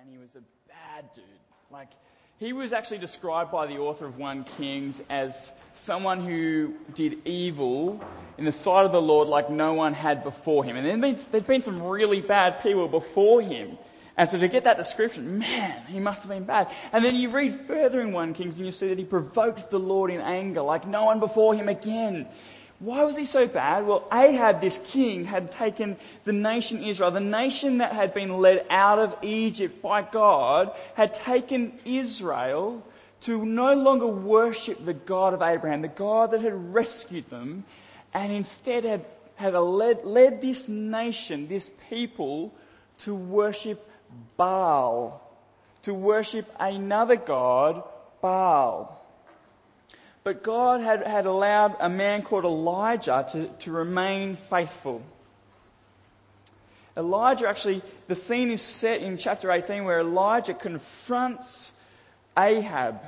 and he was a bad dude. Like, he was actually described by the author of 1 Kings as someone who did evil in the sight of the Lord like no one had before him. And there'd been, there'd been some really bad people before him. And so to get that description, man, he must have been bad. And then you read further in 1 Kings and you see that he provoked the Lord in anger like no one before him again. Why was he so bad? Well, Ahab, this king, had taken the nation Israel, the nation that had been led out of Egypt by God, had taken Israel to no longer worship the God of Abraham, the God that had rescued them, and instead had, had led, led this nation, this people, to worship Baal, to worship another God, Baal. But God had, had allowed a man called Elijah to, to remain faithful. Elijah actually, the scene is set in chapter 18 where Elijah confronts Ahab.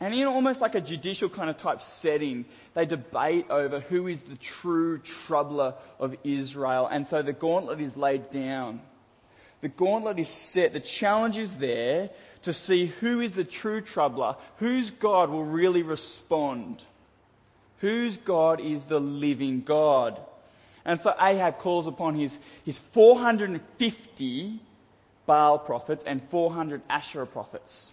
And in almost like a judicial kind of type setting, they debate over who is the true troubler of Israel. And so the gauntlet is laid down. The gauntlet is set. The challenge is there to see who is the true troubler, whose God will really respond, whose God is the living God. And so Ahab calls upon his, his 450 Baal prophets and 400 Asherah prophets.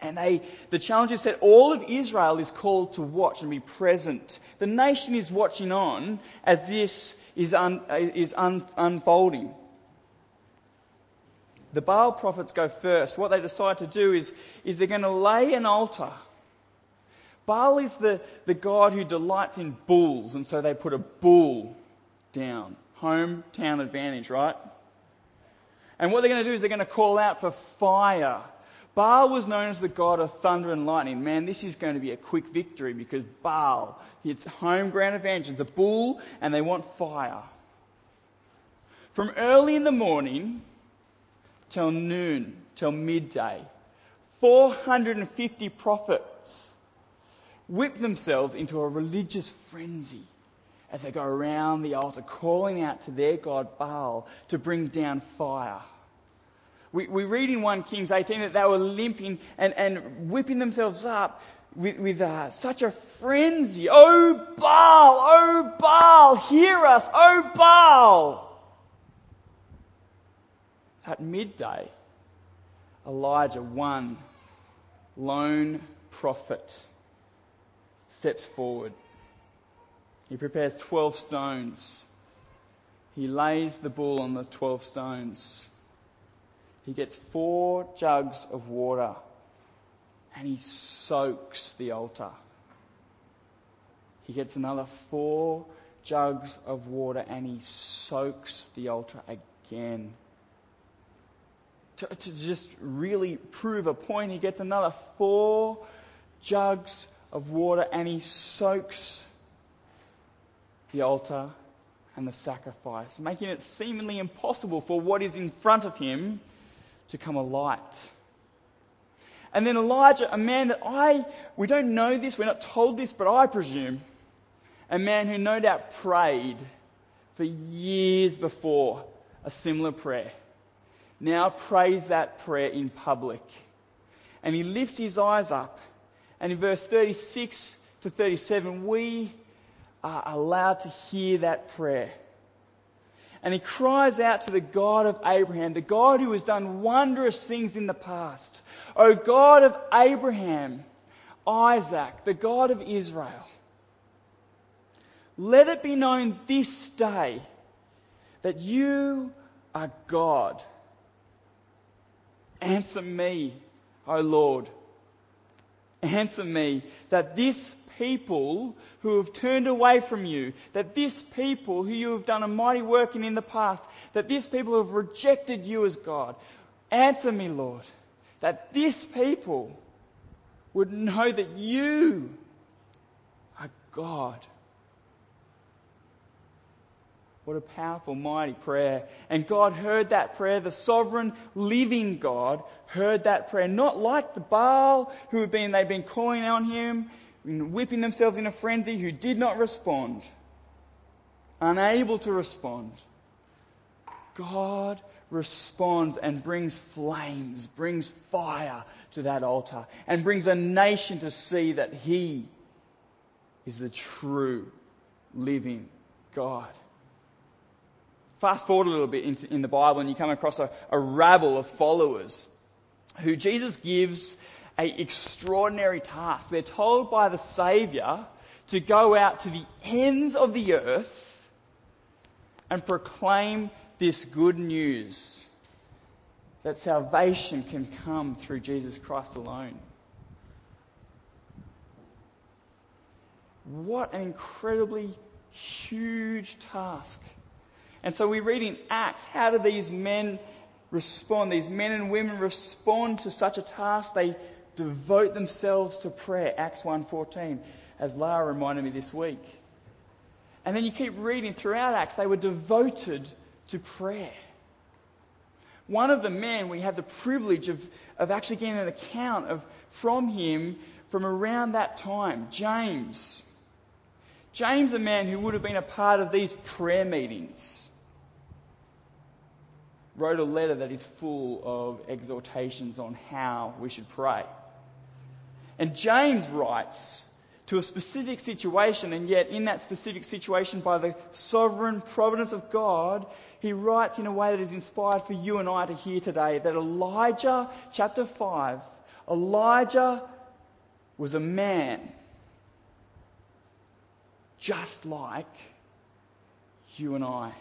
And they, the challenge is that all of Israel is called to watch and be present. The nation is watching on as this is, un, is un, unfolding the Baal prophets go first. What they decide to do is, is they're going to lay an altar. Baal is the, the god who delights in bulls, and so they put a bull down. Hometown advantage, right? And what they're going to do is they're going to call out for fire. Baal was known as the god of thunder and lightning. Man, this is going to be a quick victory because Baal, it's home ground advantage. It's a bull, and they want fire. From early in the morning, till noon, till midday. 450 prophets whip themselves into a religious frenzy as they go around the altar calling out to their god Baal to bring down fire. We, we read in 1 Kings 18 that they were limping and, and whipping themselves up with, with uh, such a frenzy. Oh Baal! Oh Baal! Hear us! Oh Baal! At midday, Elijah, one lone prophet, steps forward. He prepares 12 stones. He lays the bull on the 12 stones. He gets four jugs of water and he soaks the altar. He gets another four jugs of water and he soaks the altar again to, to just really prove a point, he gets another four jugs of water and he soaks the altar and the sacrifice, making it seemingly impossible for what is in front of him to come alight. And then Elijah, a man that I, we don't know this, we're not told this, but I presume, a man who no doubt prayed for years before a similar prayer now prays that prayer in public. And he lifts his eyes up. And in verse 36 to 37, we are allowed to hear that prayer. And he cries out to the God of Abraham, the God who has done wondrous things in the past. O God of Abraham, Isaac, the God of Israel, let it be known this day that you are God Answer me, O Lord. Answer me that this people who have turned away from you, that this people who you have done a mighty work in in the past, that this people who have rejected you as God, answer me, Lord, that this people would know that you are God what a powerful, mighty prayer. And God heard that prayer. The sovereign, living God heard that prayer. Not like the Baal who had been, they'd been calling on him, whipping themselves in a frenzy, who did not respond. Unable to respond. God responds and brings flames, brings fire to that altar, and brings a nation to see that He is the true living God. Fast forward a little bit in, the Bible, and you come across a, a rabble of followers who Jesus gives a extraordinary task. They're told by the Saviour to go out to the ends of the earth and proclaim this good news that salvation can come through Jesus Christ alone. What an incredibly huge task. And so we read in Acts, how do these men respond? These men and women respond to such a task. They devote themselves to prayer. Acts 1.14, as Lara reminded me this week. And then you keep reading throughout Acts, they were devoted to prayer. One of the men, we have the privilege of, of actually getting an account of from him from around that time, James. James, a man who would have been a part of these prayer meetings, wrote a letter that is full of exhortations on how we should pray. And James writes to a specific situation, and yet in that specific situation, by the sovereign providence of God, he writes in a way that is inspired for you and I to hear today that Elijah, chapter 5, Elijah was a man just like you and I.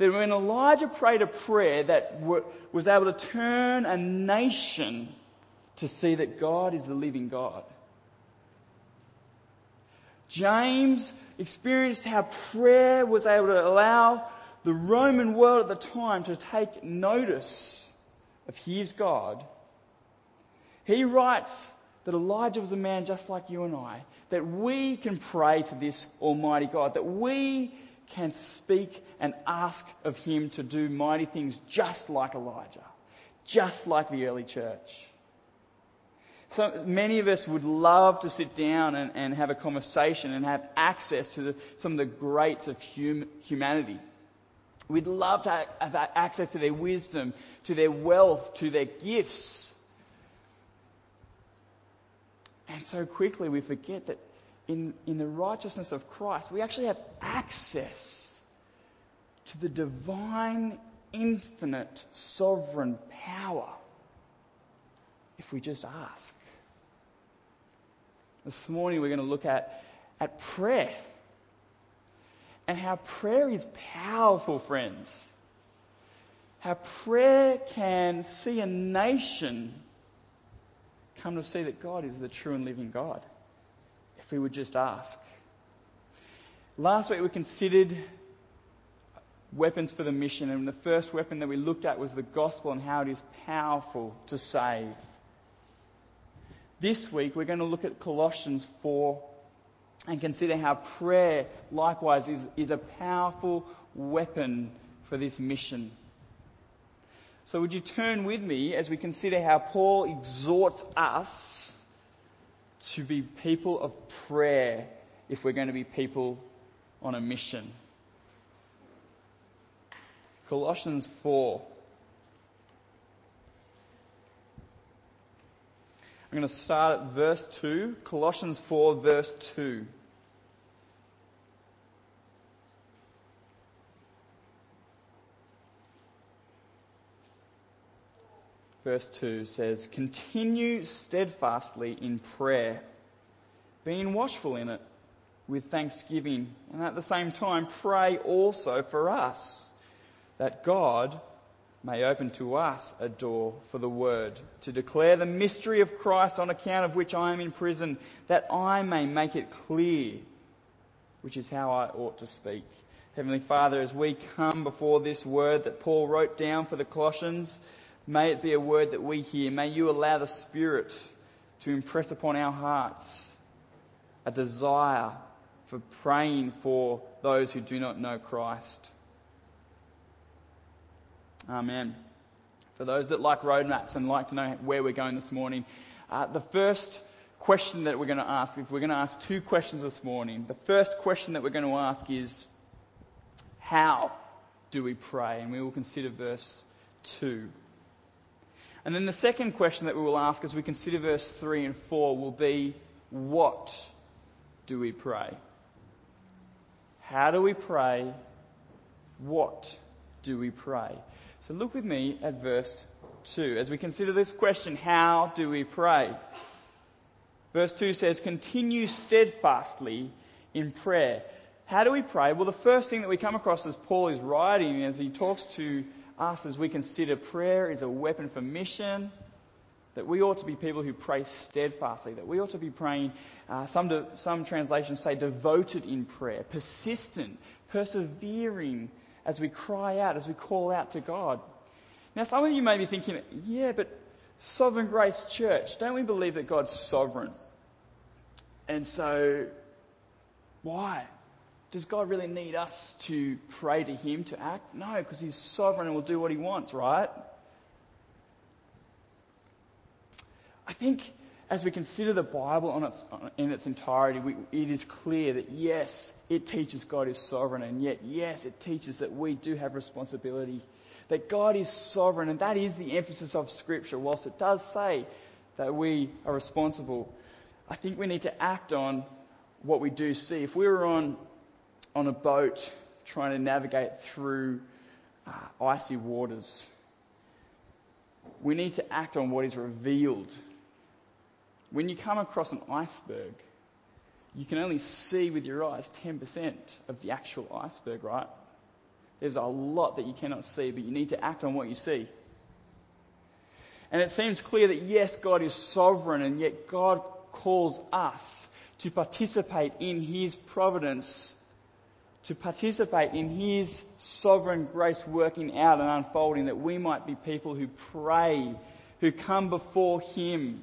That when Elijah prayed a prayer that was able to turn a nation to see that God is the living God. James experienced how prayer was able to allow the Roman world at the time to take notice of his God. He writes that Elijah was a man just like you and I, that we can pray to this Almighty God, that we can speak and ask of Him to do mighty things just like Elijah, just like the early church. So many of us would love to sit down and, and have a conversation and have access to the, some of the greats of hum, humanity. We'd love to have access to their wisdom, to their wealth, to their gifts. And so quickly we forget that in, in the righteousness of Christ, we actually have access to the divine, infinite, sovereign power if we just ask. This morning we're going to look at, at prayer and how prayer is powerful, friends. How prayer can see a nation come to see that God is the true and living God, if we would just ask. Last week we considered weapons for the mission, and the first weapon that we looked at was the gospel and how it is powerful to save. This week we're going to look at Colossians 4 and consider how prayer, likewise, is, is a powerful weapon for this mission. So, would you turn with me as we consider how Paul exhorts us to be people of prayer if we're going to be people on a mission? Colossians 4. I'm going to start at verse 2, Colossians 4, verse 2. Verse 2 says, Continue steadfastly in prayer, being watchful in it with thanksgiving, and at the same time pray also for us, that God may open to us a door for the word to declare the mystery of Christ on account of which I am in prison, that I may make it clear, which is how I ought to speak. Heavenly Father, as we come before this word that Paul wrote down for the Colossians, may it be a word that we hear. May you allow the Spirit to impress upon our hearts a desire for praying for those who do not know Christ. Amen. For those that like roadmaps and like to know where we're going this morning, uh, the first question that we're going to ask, if we're going to ask two questions this morning, the first question that we're going to ask is how? do we pray? And we will consider verse 2. And then the second question that we will ask as we consider verse 3 and 4 will be what do we pray? How do we pray? What do we pray? So look with me at verse 2 as we consider this question how do we pray? Verse 2 says, Continue steadfastly in prayer. How do we pray? Well, the first thing that we come across as Paul is writing as he talks to us as we consider prayer is a weapon for mission, that we ought to be people who pray steadfastly, that we ought to be praying, uh, some, de- some translations say devoted in prayer, persistent, persevering as we cry out, as we call out to God. Now, some of you may be thinking, yeah, but Sovereign Grace Church, don't we believe that God's sovereign? And so, why? Does God really need us to pray to Him to act? No, because He's sovereign and will do what He wants, right? I think as we consider the Bible its, in its entirety, we, it is clear that yes, it teaches God is sovereign, and yet, yes, it teaches that we do have responsibility. That God is sovereign, and that is the emphasis of Scripture. Whilst it does say that we are responsible, I think we need to act on what we do see. If we were on, on a boat trying to navigate through uh, icy waters, we need to act on what is revealed when you come across an iceberg, you can only see with your eyes 10% of the actual iceberg, right? There's a lot that you cannot see, but you need to act on what you see. And it seems clear that yes, God is sovereign, and yet God calls us to participate in His providence, to participate in His sovereign grace working out and unfolding, that we might be people who pray, who come before Him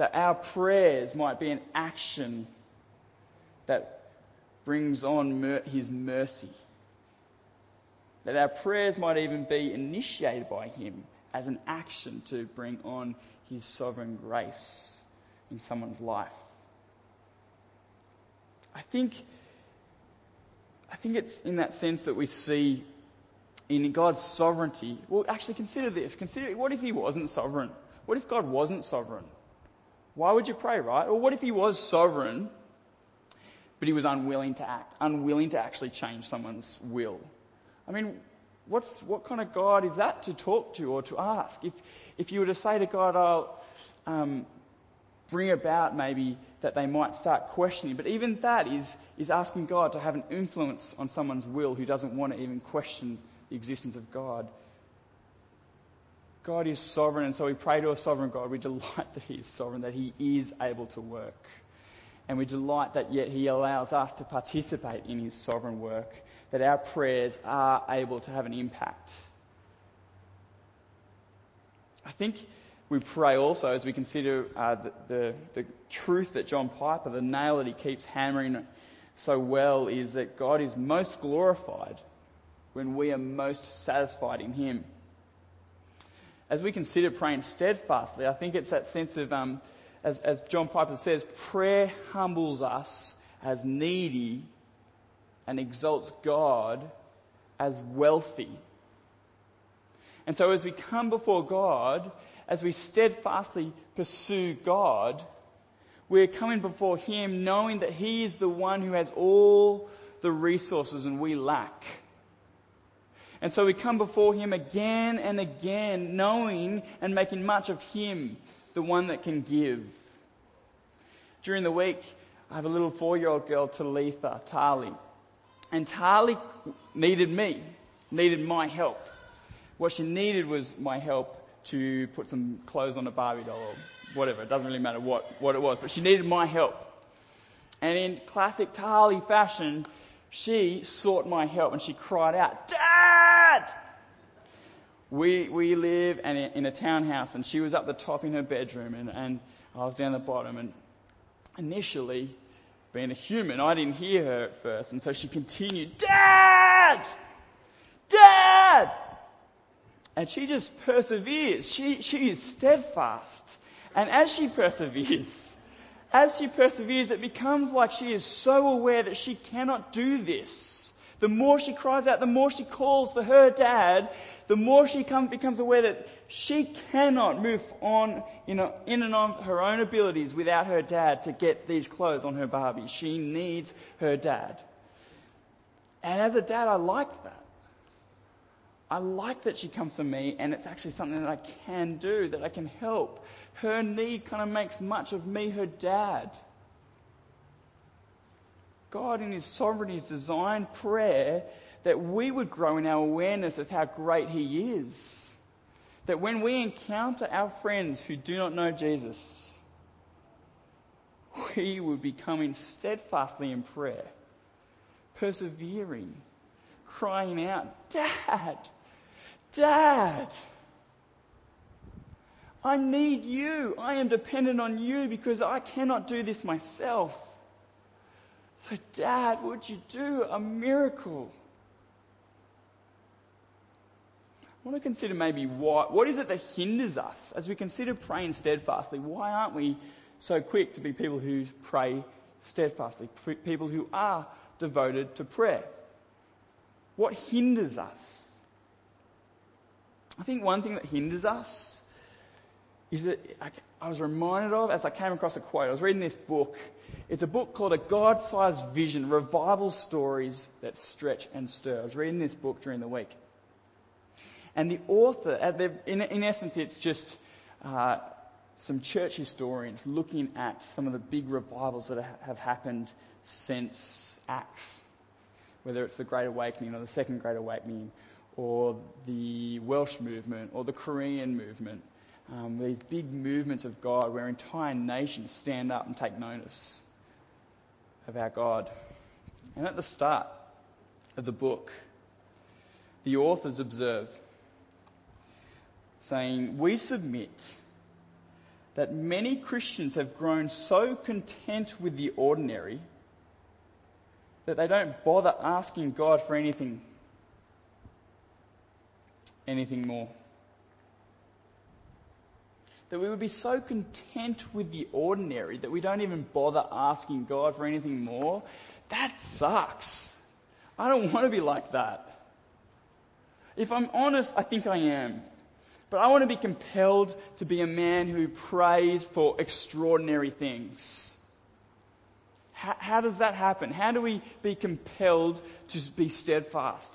that our prayers might be an action that brings on mer- His mercy. That our prayers might even be initiated by Him as an action to bring on His sovereign grace in someone's life. I think, I think it's in that sense that we see in God's sovereignty. Well, actually, consider this. Consider what if He wasn't sovereign? What if God wasn't sovereign? Why would you pray, right? Or what if he was sovereign, but he was unwilling to act, unwilling to actually change someone's will? I mean, what's, what kind of God is that to talk to or to ask? If, if you were to say to God, I'll um, bring about maybe that they might start questioning, but even that is, is asking God to have an influence on someone's will who doesn't want to even question the existence of God. God is sovereign, and so we pray to a sovereign God. We delight that He is sovereign, that He is able to work. And we delight that yet He allows us to participate in His sovereign work, that our prayers are able to have an impact. I think we pray also as we consider uh, the, the, the truth that John Piper, the nail that he keeps hammering so well, is that God is most glorified when we are most satisfied in Him as we consider praying steadfastly, I think it's that sense of, um, as, as John Piper says, prayer humbles us as needy and exalts God as wealthy. And so as we come before God, as we steadfastly pursue God, we're coming before Him knowing that He is the one who has all the resources and we lack. And so we come before Him again and again, knowing and making much of Him, the one that can give. During the week, I have a little four year old girl, Talitha, Tali. And Tali needed me, needed my help. What she needed was my help to put some clothes on a Barbie doll or whatever. It doesn't really matter what, what it was, but she needed my help. And in classic Tali fashion, she sought my help and she cried out, Dad! We, we live in a, in a townhouse and she was up the top in her bedroom and, and I was down the bottom. And initially, being a human, I didn't hear her at first. And so she continued, Dad! Dad! And she just perseveres. She, she is steadfast. And as she perseveres, as she perseveres, it becomes like she is so aware that she cannot do this, The more she cries out, the more she calls for her dad, the more she come, becomes aware that she cannot move on in, a, in and on her own abilities without her dad to get these clothes on her Barbie. She needs her dad. And as a dad, I like that. I like that she comes to me and it's actually something that I can do, that I can help. Her need kind of makes much of me her dad. God, in His sovereignty, has designed prayer that we would grow in our awareness of how great He is. That when we encounter our friends who do not know Jesus, we would be coming steadfastly in prayer, persevering, crying out, Dad, Dad, I need you. I am dependent on you because I cannot do this myself. So, Dad, would you do a miracle? I want to consider maybe what, what is it that hinders us as we consider praying steadfastly? Why aren't we so quick to be people who pray steadfastly, people who are devoted to prayer? What hinders us? I think one thing that hinders us is that I was reminded of as I came across a quote. I was reading this book. It's a book called A God Sized Vision Revival Stories That Stretch and Stir. I was reading this book during the week. And the author, in, in essence, it's just uh, some church historians looking at some of the big revivals that have happened since Acts, whether it's the Great Awakening or the Second Great Awakening or the Welsh movement or the Korean movement. Um, these big movements of God where entire nations stand up and take notice of our God. And at the start of the book, the authors observe saying, We submit that many Christians have grown so content with the ordinary that they don't bother asking God for anything anything more. That we would be so content with the ordinary that we don't even bother asking God for anything more. That sucks. I don't want to be like that. If I'm honest, I think I am. But I want to be compelled to be a man who prays for extraordinary things. How, how, does that happen? How do we be compelled to be steadfast?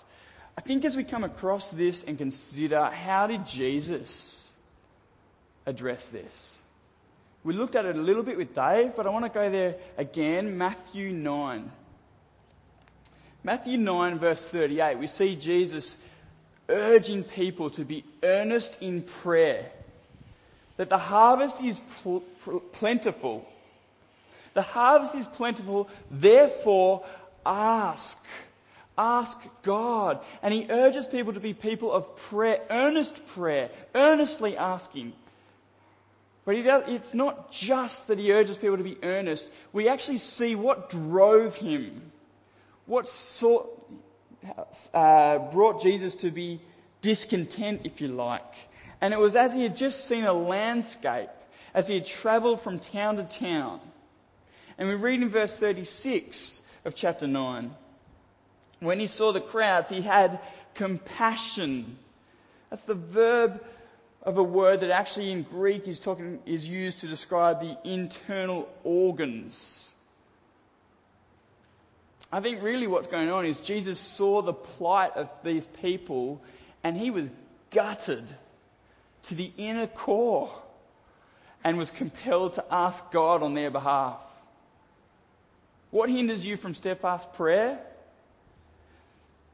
I think as we come across this and consider how did Jesus address this? We looked at it a little bit with Dave, but I want to go there again. Matthew 9. Matthew 9, verse 38, we see Jesus urging people to be earnest in prayer. That the harvest is pl- pl- plentiful. The harvest is plentiful, therefore ask. Ask God. And he urges people to be people of prayer, earnest prayer, earnestly asking. But does, it's not just that he urges people to be earnest. We actually see what drove him, what sort, uh, brought Jesus to be discontent, if you like. And it was as he had just seen a landscape, as he had travelled from town to town. And we read in verse 36 of chapter 9 when he saw the crowds, he had compassion. That's the verb of a word that actually in Greek is, talking, is used to describe the internal organs. I think really what's going on is Jesus saw the plight of these people and he was gutted to the inner core and was compelled to ask God on their behalf. What hinders you from steadfast prayer?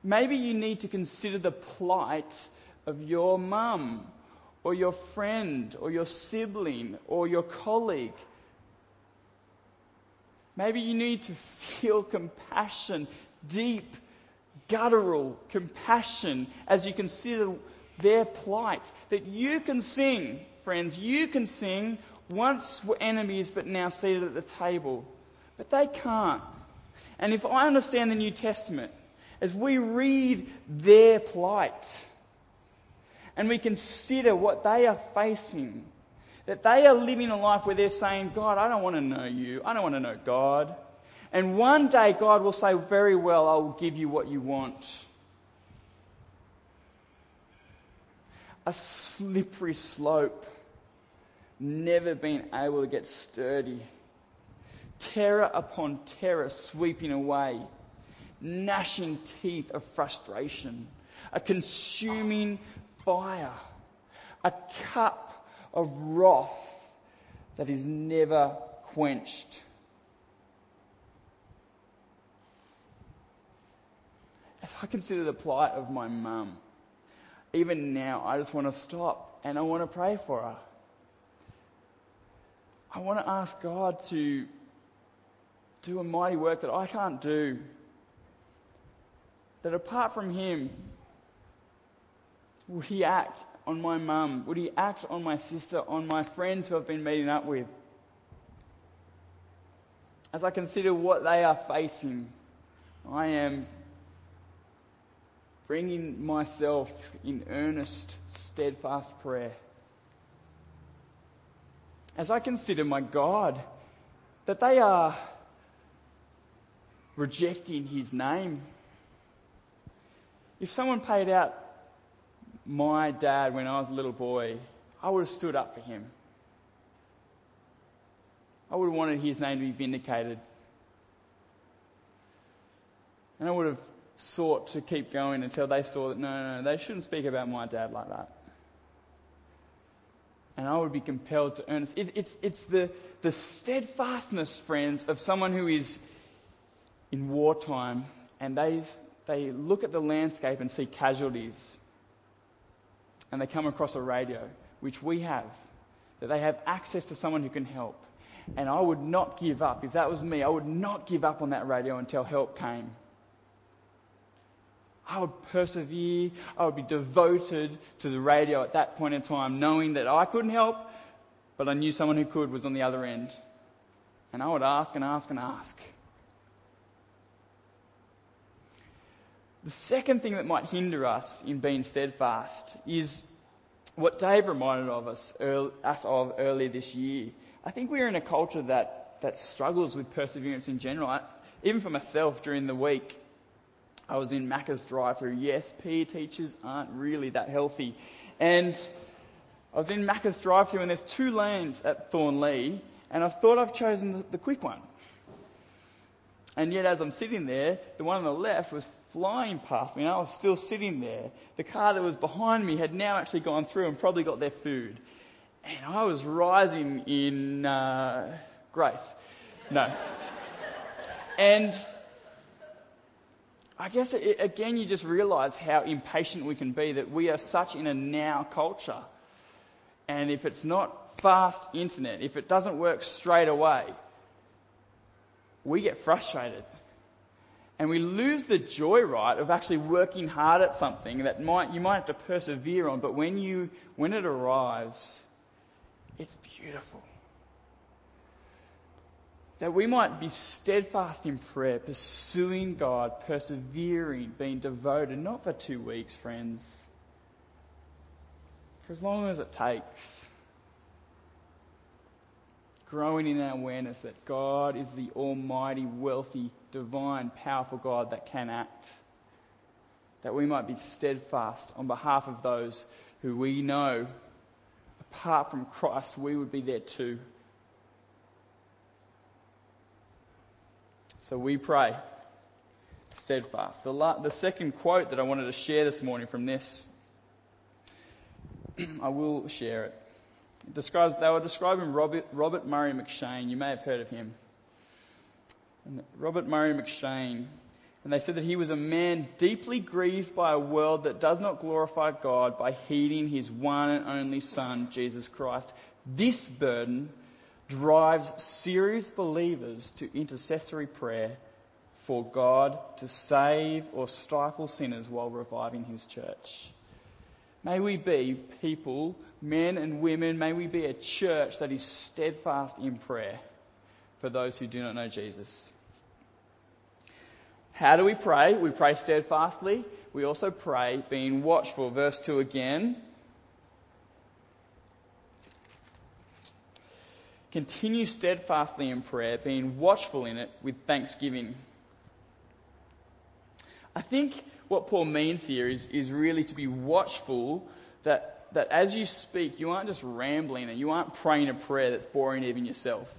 Maybe you need to consider the plight of your mum or your friend or your sibling or your colleague. Maybe you need to feel compassion, deep, guttural compassion as you consider their plight. That you can sing, friends, you can sing once were enemies but now seated at the table. But they can't. And if I understand the New Testament, as we read their plight and we consider what they are facing, that they are living a life where they're saying, God, I don't want to know you. I don't want to know God. And one day God will say, Very well, I will give you what you want. A slippery slope, never been able to get sturdy. Terror upon terror sweeping away, gnashing teeth of frustration, a consuming fire, a cup of wrath that is never quenched. as I consider the plight of my mum, even now, I just want to stop and I want to pray for her. I want to ask God to do a mighty work that I can't do. That apart from Him, would He act on my mum? Would He act on my sister, on my friends who I've been meeting up with? As I consider what they are facing, I am bringing myself in earnest, steadfast prayer. As I consider my God, that they are rejecting His name. If someone paid out my dad when I was a little boy, I would have stood up for him. I would have wanted his name to be vindicated. And I would have sought to keep going until they saw that no, no, no, they shouldn't speak about my dad like that. And I would be compelled to earnest. It, it's it's the, the steadfastness, friends, of someone who is in wartime and they, they look at the landscape and see casualties and they come across a radio, which we have, that they have access to someone who can help. And I would not give up. If that was me, I would not give up on that radio until help came. I would persevere. I would be devoted to the radio at that point in time, knowing that I couldn't help, but I knew someone who could was on the other end. And I would ask and ask and ask. The second thing that might hinder us in being steadfast is what Dave reminded of us, us of earlier this year. I think we're in a culture that, that struggles with perseverance in general. I, even for myself during the week, I was in Macca's drive-through. Yes, PE teachers aren't really that healthy. And I was in Macca's drive-through and there's two lanes at Thornlea and I thought I've chosen the, the quick one. And yet as I'm sitting there, the one on the left was flying past me and I was still sitting there. The car that was behind me had now actually gone through and probably got their food. And I was rising in uh, grace. No. and I guess it, again, you just realize how impatient we can be that we are such in a now culture. And if it's not fast internet, if it doesn't work straight away, we get frustrated. And we lose the joy, right, of actually working hard at something that might, you might have to persevere on, but when you, when it arrives, it's beautiful that we might be steadfast in prayer, pursuing God, persevering, being devoted, not for two weeks, friends, for as long as it takes. Growing in our awareness that God is the almighty, wealthy, divine, powerful God that can act. That we might be steadfast on behalf of those who we know, apart from Christ, we would be there too. So we pray steadfast. The, la- the second quote that I wanted to share this morning from this, I will share it. Describes, they were describing Robert, Robert Murray M'Cheyne. You may have heard of him. And Robert Murray M'Cheyne. And they said that he was a man deeply grieved by a world that does not glorify God by heeding his one and only Son, Jesus Christ. This burden drives serious believers to intercessory prayer for God to save or stifle sinners while reviving his church. May we be people, men and women, may we be a church that is steadfast in prayer for those who do not know Jesus. How do we pray? We pray steadfastly. We also pray being watchful. Verse 2 again. Continue steadfastly in prayer, being watchful in it with thanksgiving. I think what Paul means here is, is really to be watchful that, that as you speak, you aren't just rambling and you aren't praying a prayer that's boring even yourself.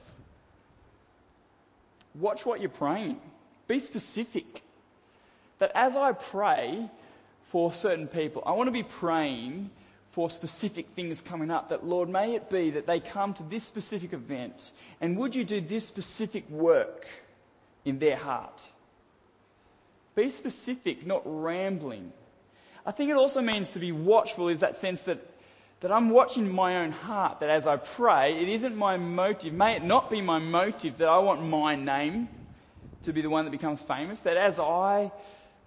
Watch what you're praying. Be specific. That as I pray for certain people, I want to be praying for specific things coming up. That, Lord, may it be that they come to this specific event, and would you do this specific work in their heart? Be specific, not rambling. I think it also means to be watchful is that sense that, that I'm watching my own heart, that as I pray, it isn't my motive, may it not be my motive that I want my name to be the one that becomes famous, that as I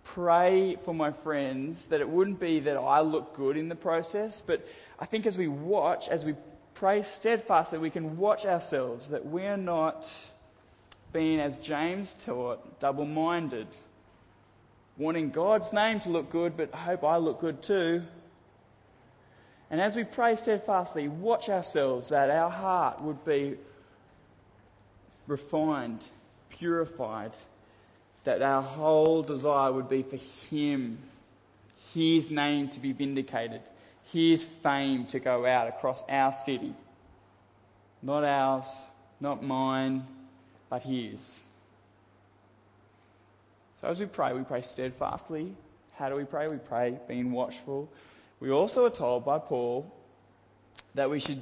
pray for my friends, that it wouldn't be that I look good in the process, but I think as we watch, as we pray steadfastly, we can watch ourselves, that we're not being, as James taught, double minded wanting God's name to look good, but I hope I look good too. And as we pray steadfastly, watch ourselves that our heart would be refined, purified, that our whole desire would be for Him, His name to be vindicated, His fame to go out across our city. Not ours, not mine, but His. As we pray, we pray steadfastly. How do we pray? We pray being watchful. We also are told by Paul that we should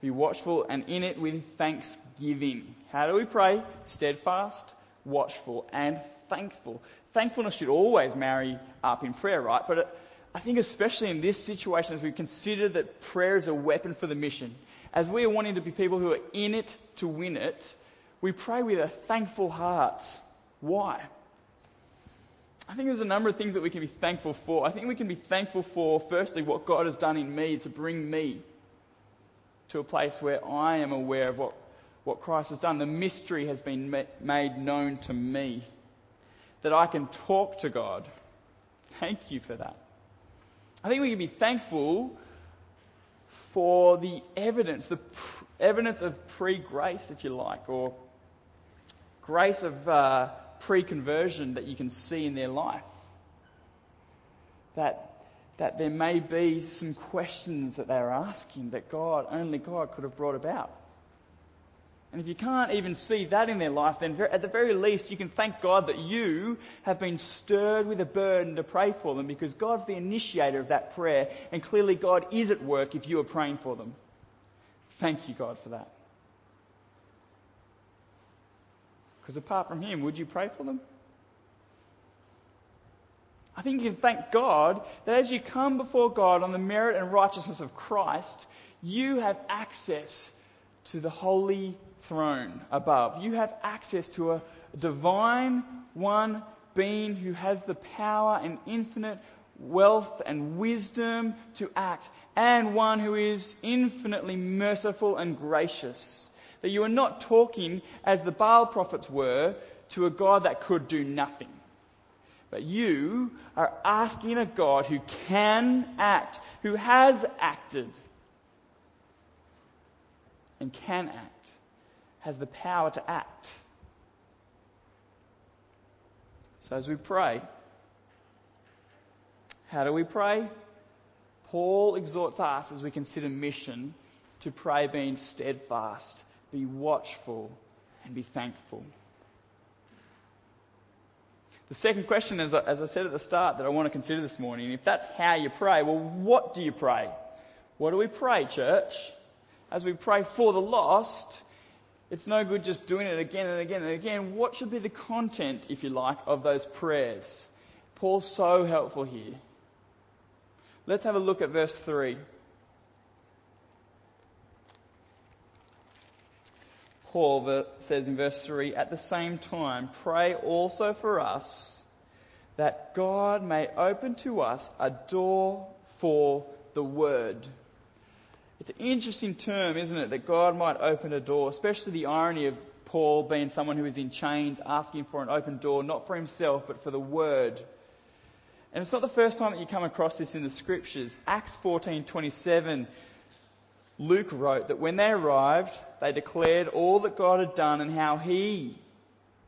be watchful and in it with thanksgiving. How do we pray? Steadfast, watchful, and thankful. Thankfulness should always marry up in prayer, right? But I think especially in this situation, as we consider that prayer is a weapon for the mission, as we are wanting to be people who are in it to win it, we pray with a thankful heart. Why? I think there's a number of things that we can be thankful for. I think we can be thankful for, firstly, what God has done in me to bring me to a place where I am aware of what, what Christ has done. The mystery has been made known to me. That I can talk to God. Thank you for that. I think we can be thankful for the evidence, the pr- evidence of pre grace, if you like, or grace of. Uh, pre conversion that you can see in their life. That, that there may be some questions that they're asking that God, only God, could have brought about. And if you can't even see that in their life, then at the very least, you can thank God that you have been stirred with a burden to pray for them because God's the initiator of that prayer, and clearly God is at work if you are praying for them. Thank you, God, for that. Because apart from Him, would you pray for them? I think you can thank God that as you come before God on the merit and righteousness of Christ, you have access to the holy throne above. You have access to a divine one being who has the power and infinite wealth and wisdom to act, and one who is infinitely merciful and gracious. That you are not talking, as the Baal prophets were, to a God that could do nothing. But you are asking a God who can act, who has acted, and can act, has the power to act. So as we pray, how do we pray? Paul exhorts us as we consider mission to pray being steadfast be watchful, and be thankful. The second question, as I, as I said at the start, that I want to consider this morning, if that's how you pray, well, what do you pray? What do we pray, church? As we pray for the lost, it's no good just doing it again and again and again. What should be the content, if you like, of those prayers? Paul's so helpful here. Let's have a look at verse 3. Paul says in verse 3 At the same time, pray also for us that God may open to us a door for the word. It's an interesting term, isn't it, that God might open a door, especially the irony of Paul being someone who is in chains asking for an open door, not for himself, but for the word. And it's not the first time that you come across this in the scriptures. Acts 14:27 Luke wrote that when they arrived, they declared all that God had done and how he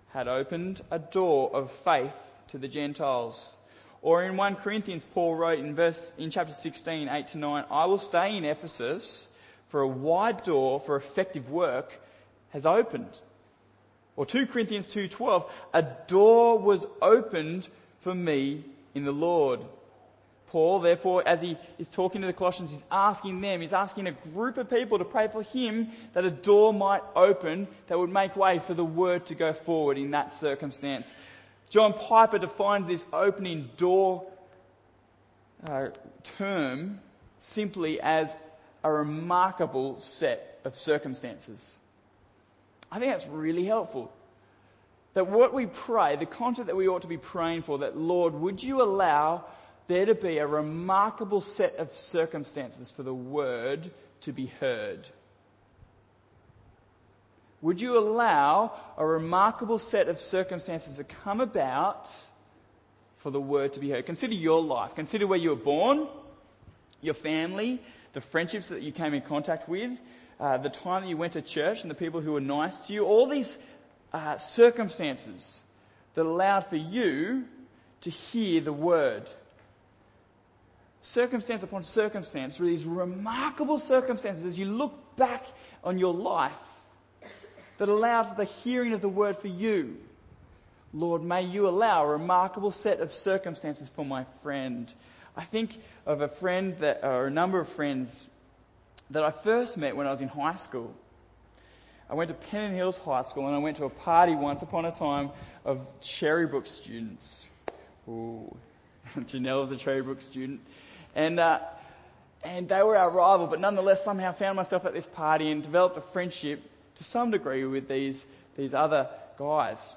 had opened a door of faith to the Gentiles. Or in 1 Corinthians, Paul wrote in verse, in chapter 16, 8 to 9, I will stay in Ephesus for a wide door for effective work has opened. Or 2 Corinthians 2:12, a door was opened for me in the Lord. Paul, therefore, as he is talking to the Colossians, he's asking them, he's asking a group of people to pray for him that a door might open that would make way for the word to go forward in that circumstance. John Piper defines this opening door uh, term simply as a remarkable set of circumstances. I think that's really helpful. That what we pray, the content that we ought to be praying for, that Lord, would you allow there to be a remarkable set of circumstances for the word to be heard? Would you allow a remarkable set of circumstances to come about for the word to be heard? Consider your life. Consider where you were born, your family, the friendships that you came in contact with, uh, the time that you went to church and the people who were nice to you, all these uh, circumstances that allowed for you to hear the word. Circumstance upon circumstance, these remarkable circumstances as you look back on your life that allowed for the hearing of the word for you. Lord, may you allow a remarkable set of circumstances for my friend. I think of a friend that, or a number of friends that I first met when I was in high school. I went to Pennant Hills High School and I went to a party once upon a time of Cherrybrook students. Ooh, Janelle was a Cherrybrook student. And, uh, and they were our rival, but nonetheless somehow found myself at this party and developed a friendship to some degree with these, these other guys.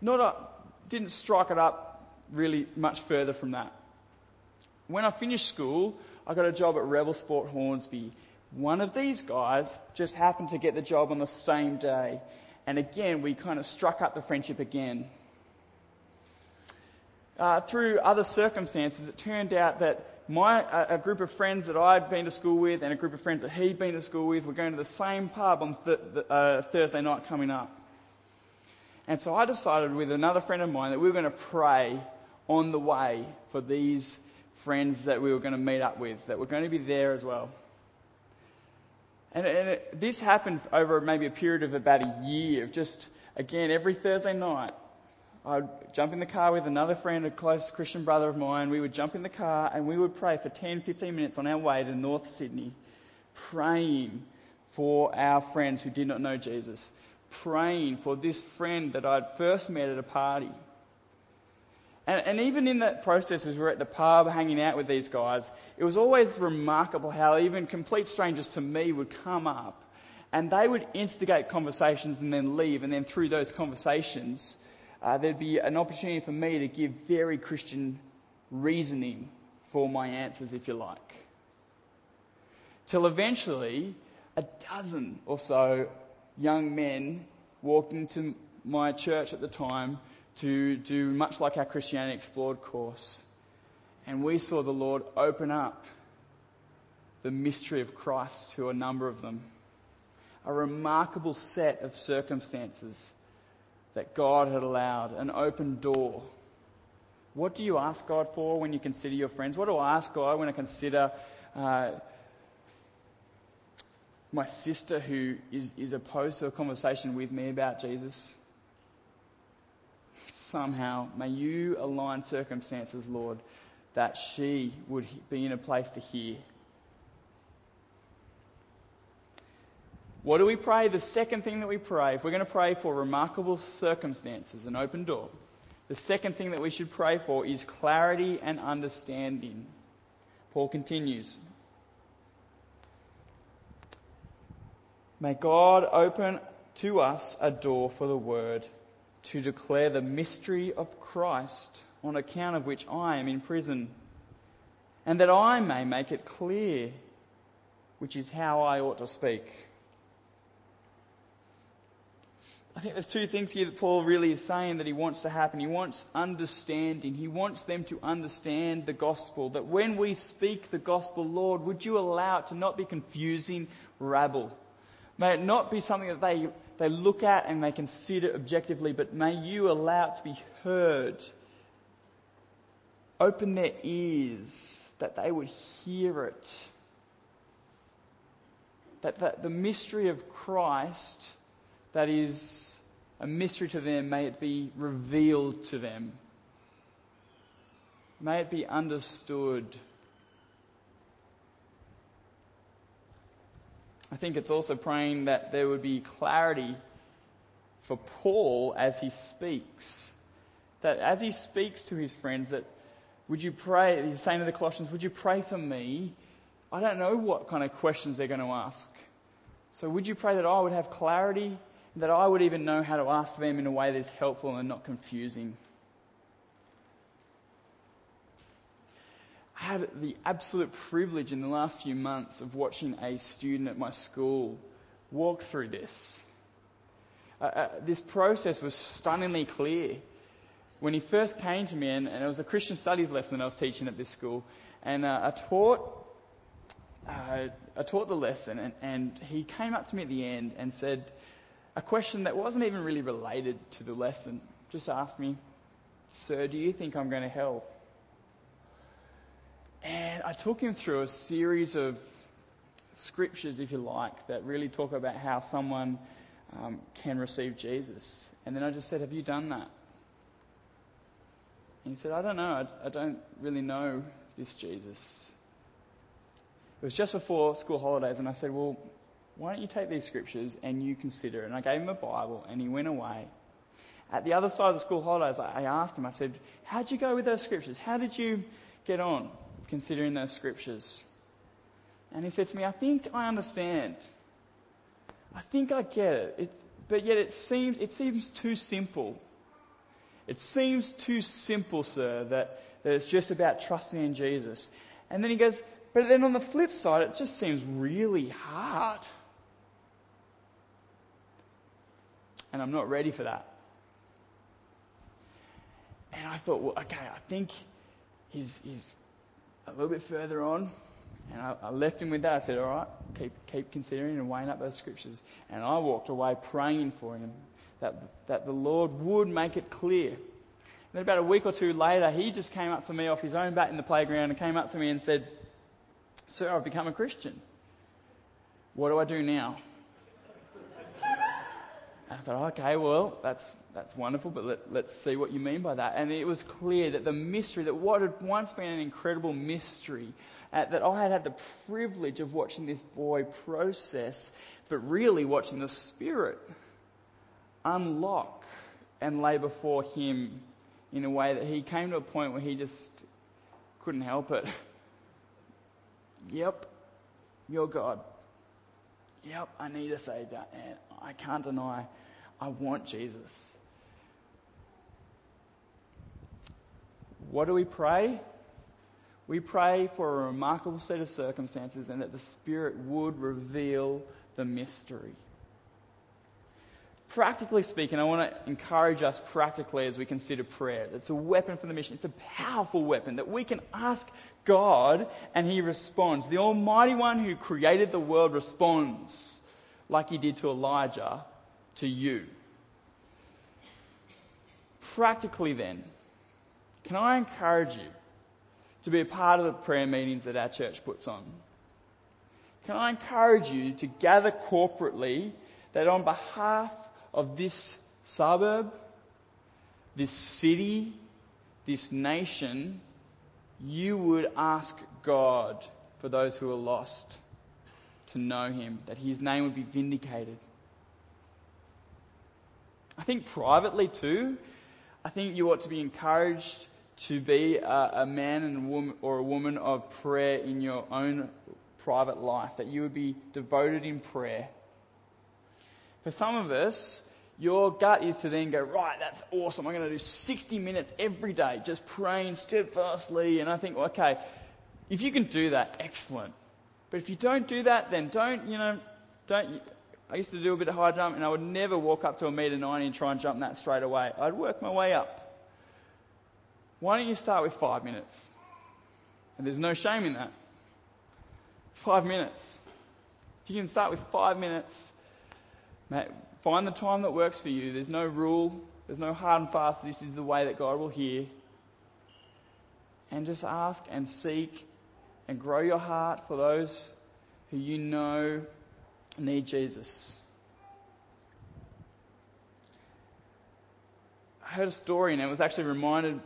Not a, didn't strike it up really much further from that. When I finished school, I got a job at Rebel Sport Hornsby one of these guys just happened to get the job on the same day. And again, we kind of struck up the friendship again. Uh, through other circumstances, it turned out that my a, group of friends that I'd been to school with and a group of friends that he'd been to school with were going to the same pub on th- uh, Thursday night coming up. And so I decided with another friend of mine that we were going to pray on the way for these friends that we were going to meet up with, that were going to be there as well. And, and it, this happened over maybe a period of about a year, just, again, every Thursday night, I'd jump in the car with another friend, a close Christian brother of mine. We would jump in the car and we would pray for 10, 15 minutes on our way to North Sydney, praying for our friends who did not know Jesus, praying for this friend that I'd first met at a party. And, and, even in that process, as we were at the pub hanging out with these guys, it was always remarkable how even complete strangers to me would come up and they would instigate conversations and then leave. And then through those conversations, uh, there'd be an opportunity for me to give very Christian reasoning for my answers, if you like. Till eventually, a dozen or so young men walked into my church at the time to do much like our Christianity Explored course. And we saw the Lord open up the mystery of Christ to a number of them. A remarkable set of circumstances that God had allowed, an open door. What do you ask God for when you consider your friends? What do I ask God when I consider uh, my sister who is, is opposed to a conversation with me about Jesus? somehow, may you align circumstances, Lord, that she would be in a place to hear. What do we pray? The second thing that we pray, if we're going to pray for remarkable circumstances, an open door, the second thing that we should pray for is clarity and understanding. Paul continues. May God open to us a door for the word to declare the mystery of Christ, on account of which I am in prison, and that I may make it clear, which is how I ought to speak. I think there's two things here that Paul really is saying that he wants to happen. He wants understanding. He wants them to understand the gospel. That when we speak the gospel, Lord, would you allow it to not be confusing rabble? May it not be something that they, they look at and they consider objectively, but may you allow it to be heard. Open their ears that they would hear it. That, that the mystery of Christ that is a mystery to them, may it be revealed to them. May it be understood. I think it's also praying that there would be clarity for Paul as he speaks. That as he speaks to his friends, that would you pray, he's saying to the Colossians, would you pray for me? I don't know what kind of questions they're going to ask. So would you pray that I would have clarity that I would even know how to ask them in a way that's helpful and not confusing. I had the absolute privilege in the last few months of watching a student at my school walk through this. Uh, uh, this process was stunningly clear. When he first came to me, and, and, it was a Christian studies lesson that I was teaching at this school, and uh, I taught uh, I taught the lesson, and, and he came up to me at the end and said, a question that wasn't even really related to the lesson. Just asked me, Sir, do you think I'm going to hell? And I took him through a series of scriptures, if you like, that really talk about how someone um, can receive Jesus. And then I just said, Have you done that? And he said, I don't know. I, I don't really know this Jesus. It was just before school holidays, and I said, Well, why don't you take these scriptures and you consider it? And I gave him a Bible and he went away. At the other side of the school holidays, I asked him, I said, How'd you go with those scriptures? How did you get on considering those scriptures? And he said to me, I think I understand. I think I get it. it but yet it seems, it seems too simple. It seems too simple, sir, that, that it's just about trusting in Jesus. And then he goes, but then on the flip side, it just seems really hard. And I'm not ready for that. And I thought, well, okay, I think he's, he's a little bit further on. And I, I, left him with that. I said, all right, keep, keep considering and weighing up those scriptures. And I walked away praying for him that, that the Lord would make it clear. And then about a week or two later, he just came up to me off his own bat in the playground and came up to me and said, Sir, I've become a Christian. What do I do now? And I thought, okay, well, that's, that's wonderful, but let, let's see what you mean by that. And it was clear that the mystery, that what had once been an incredible mystery, uh, that I had had the privilege of watching this boy process, but really watching the Spirit unlock and lay before him in a way that he came to a point where he just couldn't help it. yep, you're God. Yep, I need a Savior, and I can't deny I want Jesus. What do we pray? We pray for a remarkable set of circumstances and that the Spirit would reveal the mystery. Practically speaking, I want to encourage us practically as we consider prayer. It's a weapon for the mission. It's a powerful weapon that we can ask God and He responds. The Almighty One who created the world responds like He did to Elijah to you. Practically, then, can I encourage you to be a part of the prayer meetings that our church puts on? Can I encourage you to gather corporately that on behalf of this suburb, this city, this nation, you would ask God for those who are lost to know Him, that His name would be vindicated, I think privately too, I think you ought to be encouraged to be a, a man and a woman, or a woman of prayer in your own private life, that you would be devoted in prayer. For some of us, your gut is to then go, right, that's awesome. I'm going to do 60 minutes every day just praying steadfastly. And I think, okay, if you can do that, excellent. But if you don't do that, then don't, you know, don't, I used to do a bit of high jump and I would never walk up to a metre 90 and try and jump that straight away. I'd work my way up. Why don't you start with five minutes? And there's no shame in that. Five minutes. If you can start with five minutes, find the time that works for you. There's no rule, there's no hard and fast. This is the way that God will hear. And just ask and seek and grow your heart for those who you know need Jesus. I heard a story, and it was actually reminded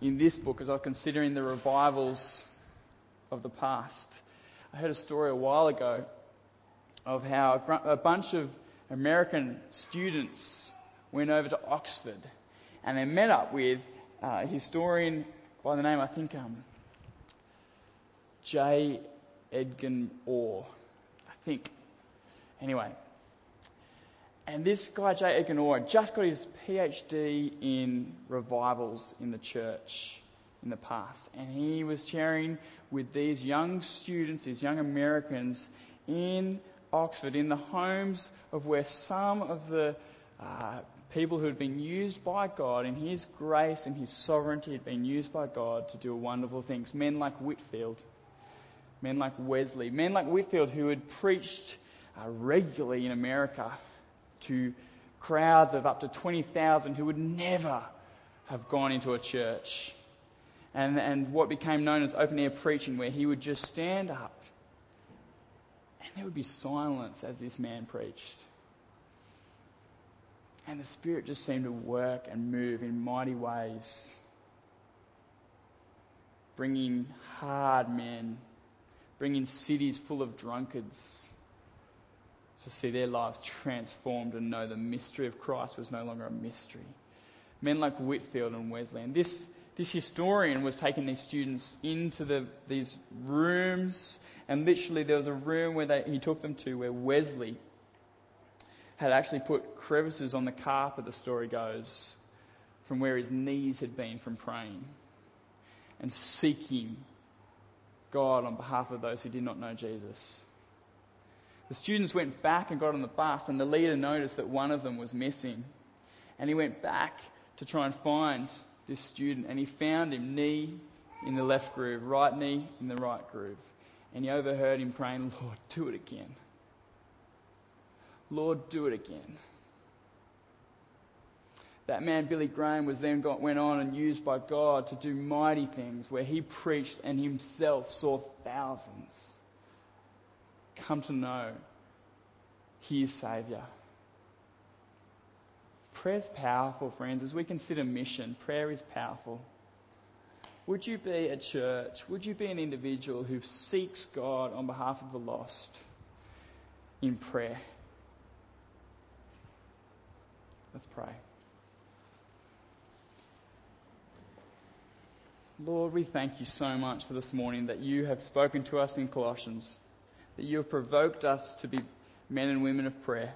in this book as I was considering the revivals of the past. I heard a story a while ago of how a bunch of American students went over to Oxford and they met up with a historian by the name, I think, um, J. Edgar Orr. I think. Anyway. And this guy, J. Edgar Orr, just got his PhD in revivals in the church in the past. And he was sharing with these young students, these young Americans in Oxford, in the homes of where some of the uh, people who had been used by God in His grace and His sovereignty had been used by God to do wonderful things. Men like Whitefield, men like Wesley, men like Whitefield who had preached uh, regularly in America to crowds of up to 20,000 who would never have gone into a church. And, and what became known as open air preaching, where he would just stand up and there would be silence as this man preached. And the Spirit just seemed to work and move in mighty ways, bringing hard men, bringing cities full of drunkards to see their lives transformed and know the mystery of Christ was no longer a mystery. Men like Whitefield and Wesley. And this, this historian was taking these students into the, these rooms and literally, there was a room where they, he took them to where Wesley had actually put crevices on the carpet, the story goes, from where his knees had been from praying and seeking God on behalf of those who did not know Jesus. The students went back and got on the bus, and the leader noticed that one of them was missing. And he went back to try and find this student, and he found him knee in the left groove, right knee in the right groove and he overheard him praying, Lord, do it again. Lord, do it again. That man, Billy Graham, was then got, went on and used by God to do mighty things where he preached and himself saw thousands come to know his Saviour. Prayer's powerful, friends. As we consider mission, prayer is powerful. Would you be a church? Would you be an individual who seeks God on behalf of the lost in prayer? Let's pray. Lord, we thank you so much for this morning that you have spoken to us in Colossians, that you have provoked us to be men and women of prayer.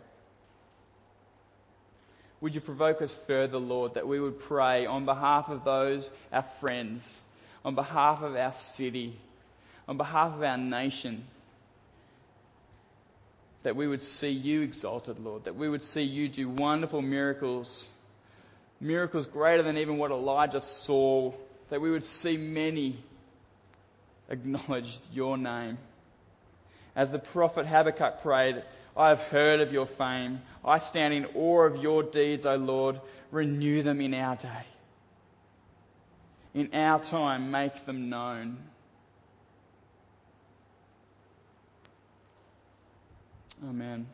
Would you provoke us further, Lord, that we would pray on behalf of those, our friends, on behalf of our city, on behalf of our nation, that we would see you exalted, Lord, that we would see you do wonderful miracles, miracles greater than even what Elijah saw, that we would see many acknowledge your name. As the prophet Habakkuk prayed, I have heard of your fame. I stand in awe of your deeds, O Lord. Renew them in our day. In our time, make them known. Amen.